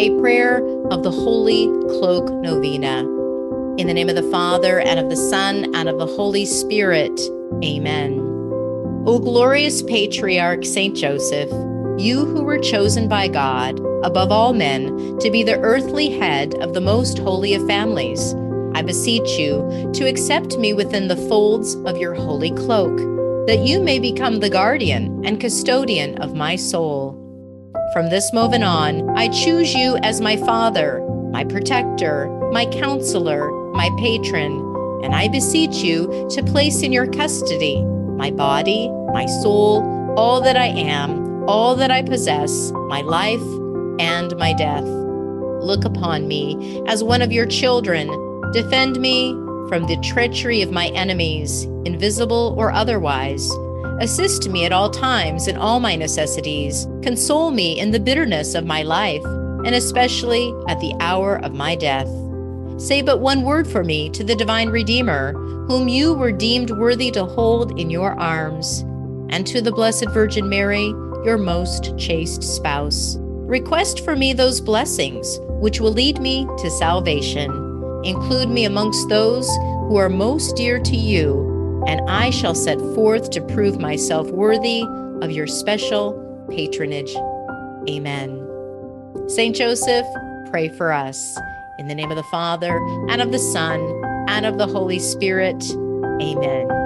a prayer of the Holy Cloak Novena. In the name of the Father, and of the Son, and of the Holy Spirit. Amen. O glorious patriarch Saint Joseph, you who were chosen by God, above all men, to be the earthly head of the most holy of families, I beseech you to accept me within the folds of your holy cloak, that you may become the guardian and custodian of my soul. From this moment on, I choose you as my Father, my protector, my counselor, my patron, and I beseech you to place in your custody my body, my soul, all that I am, all that I possess, my life, and my death. Look upon me as one of your children. Defend me from the treachery of my enemies, invisible or otherwise Assist me at all times in all my necessities. Console me in the bitterness of my life, and especially at the hour of my death. Say but one word for me to the divine Redeemer, whom you were deemed worthy to hold in your arms, and to the Blessed Virgin Mary, your most chaste spouse. Request for me those blessings which will lead me to salvation. Include me amongst those who are most dear to you and I shall set forth to prove myself worthy of your special patronage. Amen. Saint Joseph, pray for us. In the name of the Father, and of the Son, and of the Holy Spirit. Amen.